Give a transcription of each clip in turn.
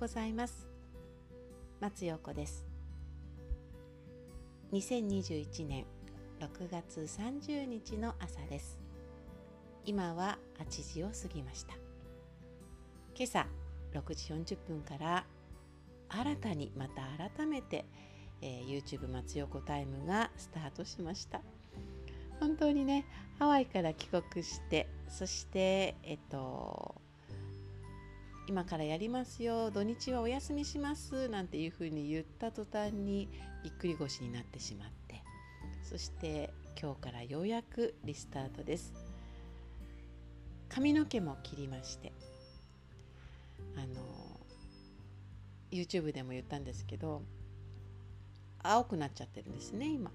ございます。松陽子です。2021年6月30日の朝です。今は8時を過ぎました。今朝6時40分から新たにまた改めて、えー、YouTube 松横タイムがスタートしました。本当にねハワイから帰国してそしてえっと今からやりますよ土日はお休みしますなんていうふうに言った途端にぎっくり腰になってしまって。そして今日からようやくリスタートです。髪の毛も切りまして。あの YouTube でも言ったんですけど青くなっちゃってるんですね今。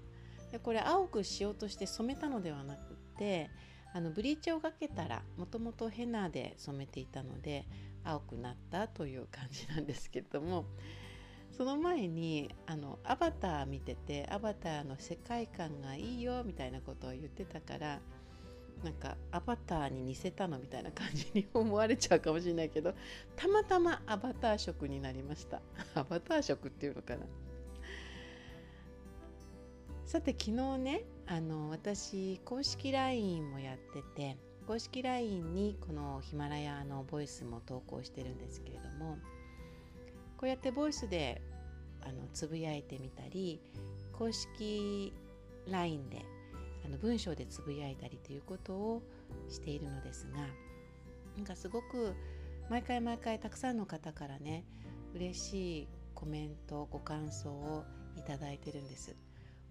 でこれ青くしようとして染めたのではなくてあのブリーチをかけたらもともとヘナで染めていたので青くなったという感じなんですけれどもその前にあのアバター見ててアバターの世界観がいいよみたいなことを言ってたからなんかアバターに似せたのみたいな感じに思われちゃうかもしれないけどたまたまアバター色になりました。アバター色っていうのかな。さて昨日ねあの私公式 LINE もやってて公式 LINE にこのヒマラヤのボイスも投稿してるんですけれどもこうやってボイスであのつぶやいてみたり公式 LINE であの文章でつぶやいたりということをしているのですがなんかすごく毎回毎回たくさんの方からね嬉しいコメントご感想をいただいてるんです。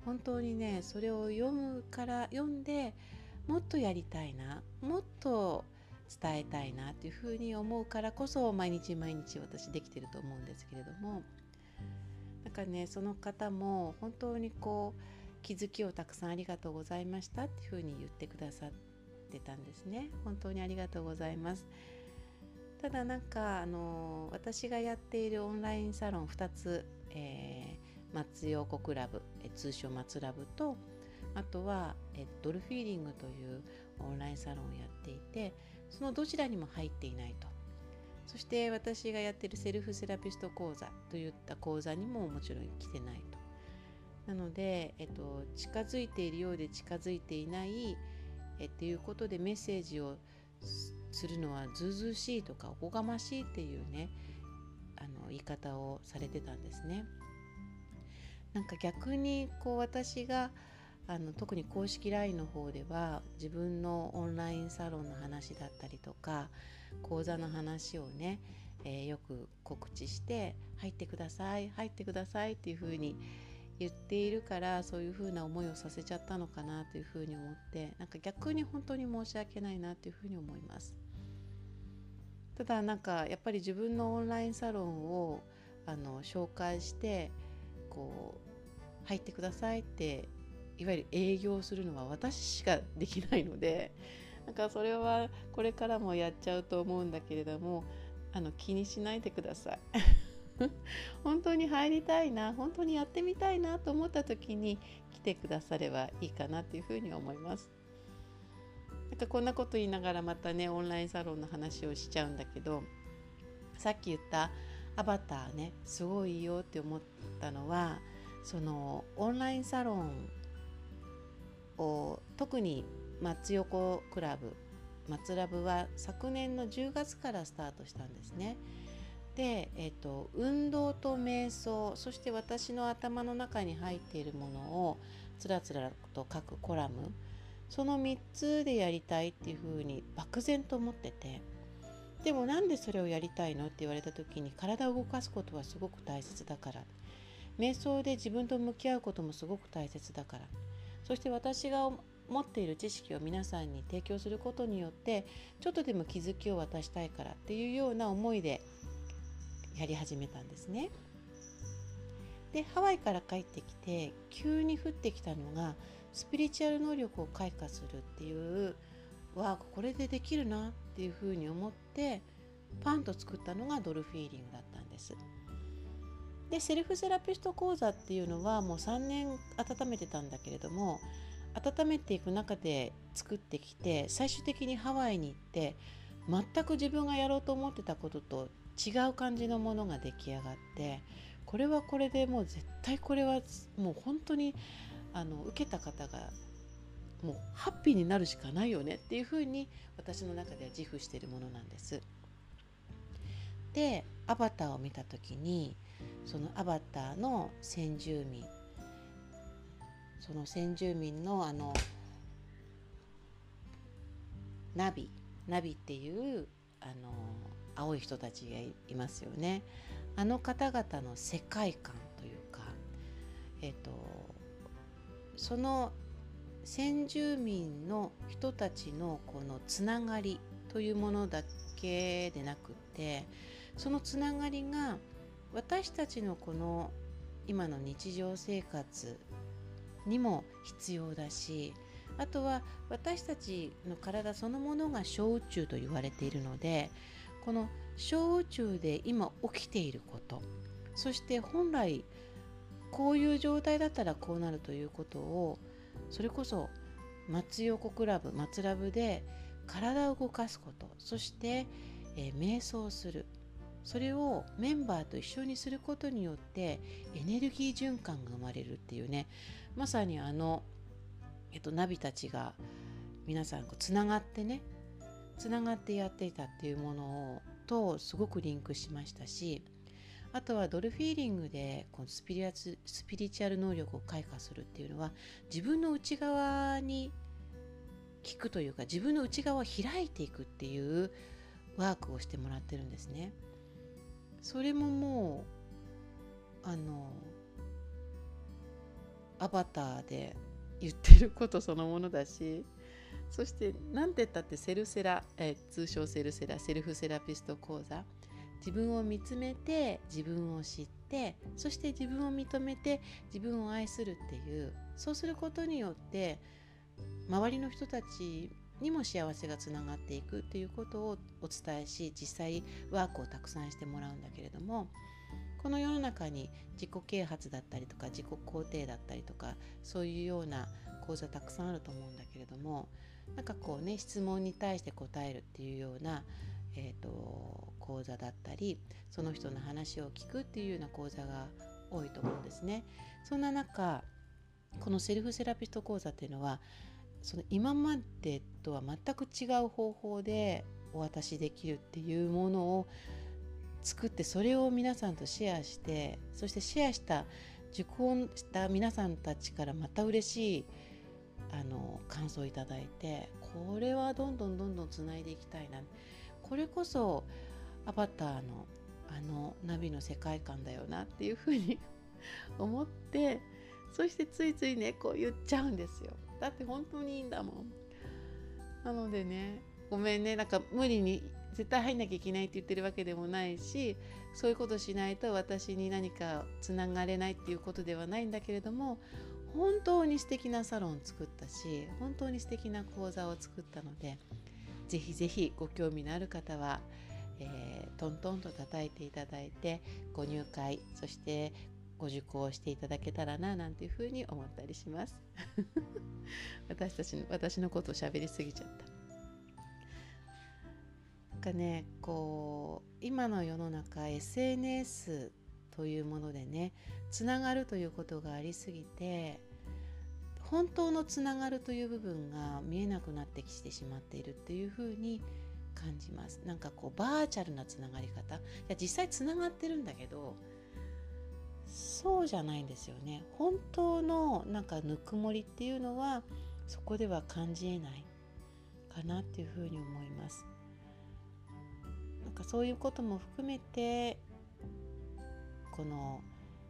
本当にねそれを読むから読んでもっとやりたいなもっと伝えたいなというふうに思うからこそ毎日毎日私できてると思うんですけれども。なんかねその方も本当にこう気づきをたくさんありがとうございましたっていうふうに言ってくださってたんですね。本当にありがとうございます。ただなんかあの私がやっているオンラインサロン2つ、えー松陽子クラブえ通称松ラブとあとはえドルフィーリングというオンラインサロンをやっていてそのどちらにも入っていないとそして私がやってるセルフセラピスト講座といった講座にももちろん来てないとなので、えっと、近づいているようで近づいていないえっていうことでメッセージをするのはずうずうしいとかおこがましいっていうねあの言い方をされてたんですね。なんか逆にこう私があの特に公式 LINE の方では自分のオンラインサロンの話だったりとか講座の話をね、えー、よく告知して入ってください入ってくださいっていうふうに言っているからそういうふうな思いをさせちゃったのかなというふうに思ってなんか逆に本当に申し訳ないなというふうに思います。ただなんかやっぱり自分のオンラインサロンをあの紹介してこう入ってくださいっていわゆる営業するのは私しかできないのでなんかそれはこれからもやっちゃうと思うんだけれどもあの気にしないでください。本当に入りたいな本当にやってみたいなと思った時に来てくださればいいかなというふうに思います。なんかこんなこと言いながらまたねオンラインサロンの話をしちゃうんだけどさっき言ったアバターねすごいよって思ったのはそのオンラインサロン特に松横クラブ松ラブは昨年の10月からスタートしたんですね。で、えーと、運動と瞑想そして私の頭の中に入っているものをつらつらと書くコラムその3つでやりたいっていうふうに漠然と思っててでもなんでそれをやりたいのって言われた時に体を動かすことはすごく大切だから瞑想で自分と向き合うこともすごく大切だからそして私が持っている知識を皆さんに提供することによってちょっとでも気づきを渡したいからっていうような思いでやり始めたんですね。でハワイから帰ってきて急に降ってきたのがスピリチュアル能力を開花するっていうわこれでできるなっていうふうに思ってパンと作ったのがドルフィーリングだったんです。でセルフセラピスト講座っていうのはもう3年温めてたんだけれども温めていく中で作ってきて最終的にハワイに行って全く自分がやろうと思ってたことと違う感じのものが出来上がってこれはこれでもう絶対これはもう本当にあの受けた方がもうハッピーになるしかないよねっていうふうに私の中では自負しているものなんです。でアバターを見た時にそのアバターの先住民その先住民のあのナビナビっていうあの青い人たちがいますよね。あの方々の世界観というかえっ、とその先住民の人たちのこのつながりというものだけでなくってそのつながりが私たちのこの今の日常生活にも必要だしあとは私たちの体そのものが小宇宙と言われているのでこの小宇宙で今起きていることそして本来こういう状態だったらこうなるということをそれこそ松横クラブ松ラブで体を動かすことそして、えー、瞑想する。それをメンバーと一緒にすることによってエネルギー循環が生まれるっていうね。まさにあの、えっと、ナビたちが皆さんつながってねつながってやっていたっていうものをとすごくリンクしましたしあとはドルフィーリングでこのスピリスピリチュアル能力を開花するっていうのは自分の内側に聞くというか自分の内側を開いていくっていうワークをしてもらってるんですね。それももうあのアバターで言ってることそのものだしそして何て言ったってセルセラ、え通称セルセラセルフセラピスト講座自分を見つめて自分を知ってそして自分を認めて自分を愛するっていうそうすることによって周りの人たちにも幸せがつながっていくっていうことをお伝えし実際ワークをたくさんしてもらうんだけれどもこの世の中に自己啓発だったりとか自己肯定だったりとかそういうような講座たくさんあると思うんだけれどもなんかこうね質問に対して答えるっていうような、えーと、講座だったりその人の話を聞くっていうような講座が多いと思うんですね。そんな中このセルフセラピスト講座っていうのはその今までとは全く違う方法でお渡しできるっていうものを作ってそれを皆さんとシェアしてそしてシェアした受講した皆さんたちからまた嬉しいあの感想をいただいてこれはどんどんどんどんつないでいきたいな。これこそアバターのあのナビの世界観だよなっていうふうに思ってそしてついついねこう言っちゃうんですよ。だって本当にいいんだもん。なのでねごめんね。なんか無理に絶対入んなきゃいけないって言ってるわけでもないしそういうことしないと私に何かつながれないっていうことではないんだけれども本当に素敵なサロン作ったし本当に素敵な講座を作ったのでぜひぜひご興味のある方は、えー、トントンと叩いていただいてご入会そしてご受講していただけたらななんていうふうに思ったりします。私たちの私のことを喋りすぎちゃった。なんかねこう今の世の中 SNS というものでねつながるということがありすぎて本当のつながるという部分が見えなくなってきてしまっているっていうふうに感じます。なんかこうバーチャルなつながり方。いや実際つながってるんだけどそうじゃないんですよね。本当のなんかぬくもりっていうのはそこでは感じえないかなっていうふうに思います。なんかそういうことも含めてこの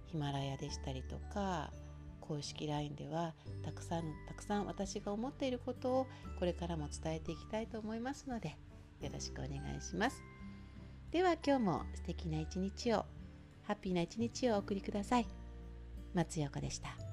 ヒマラヤでしたりとか公式 LINE ではたくさんたくさん私が思っていることをこれからも伝えていきたいと思いますのでよろしくお願いします。では今日も素敵な一日を。ハッピーな一日をお送りください。松横でした。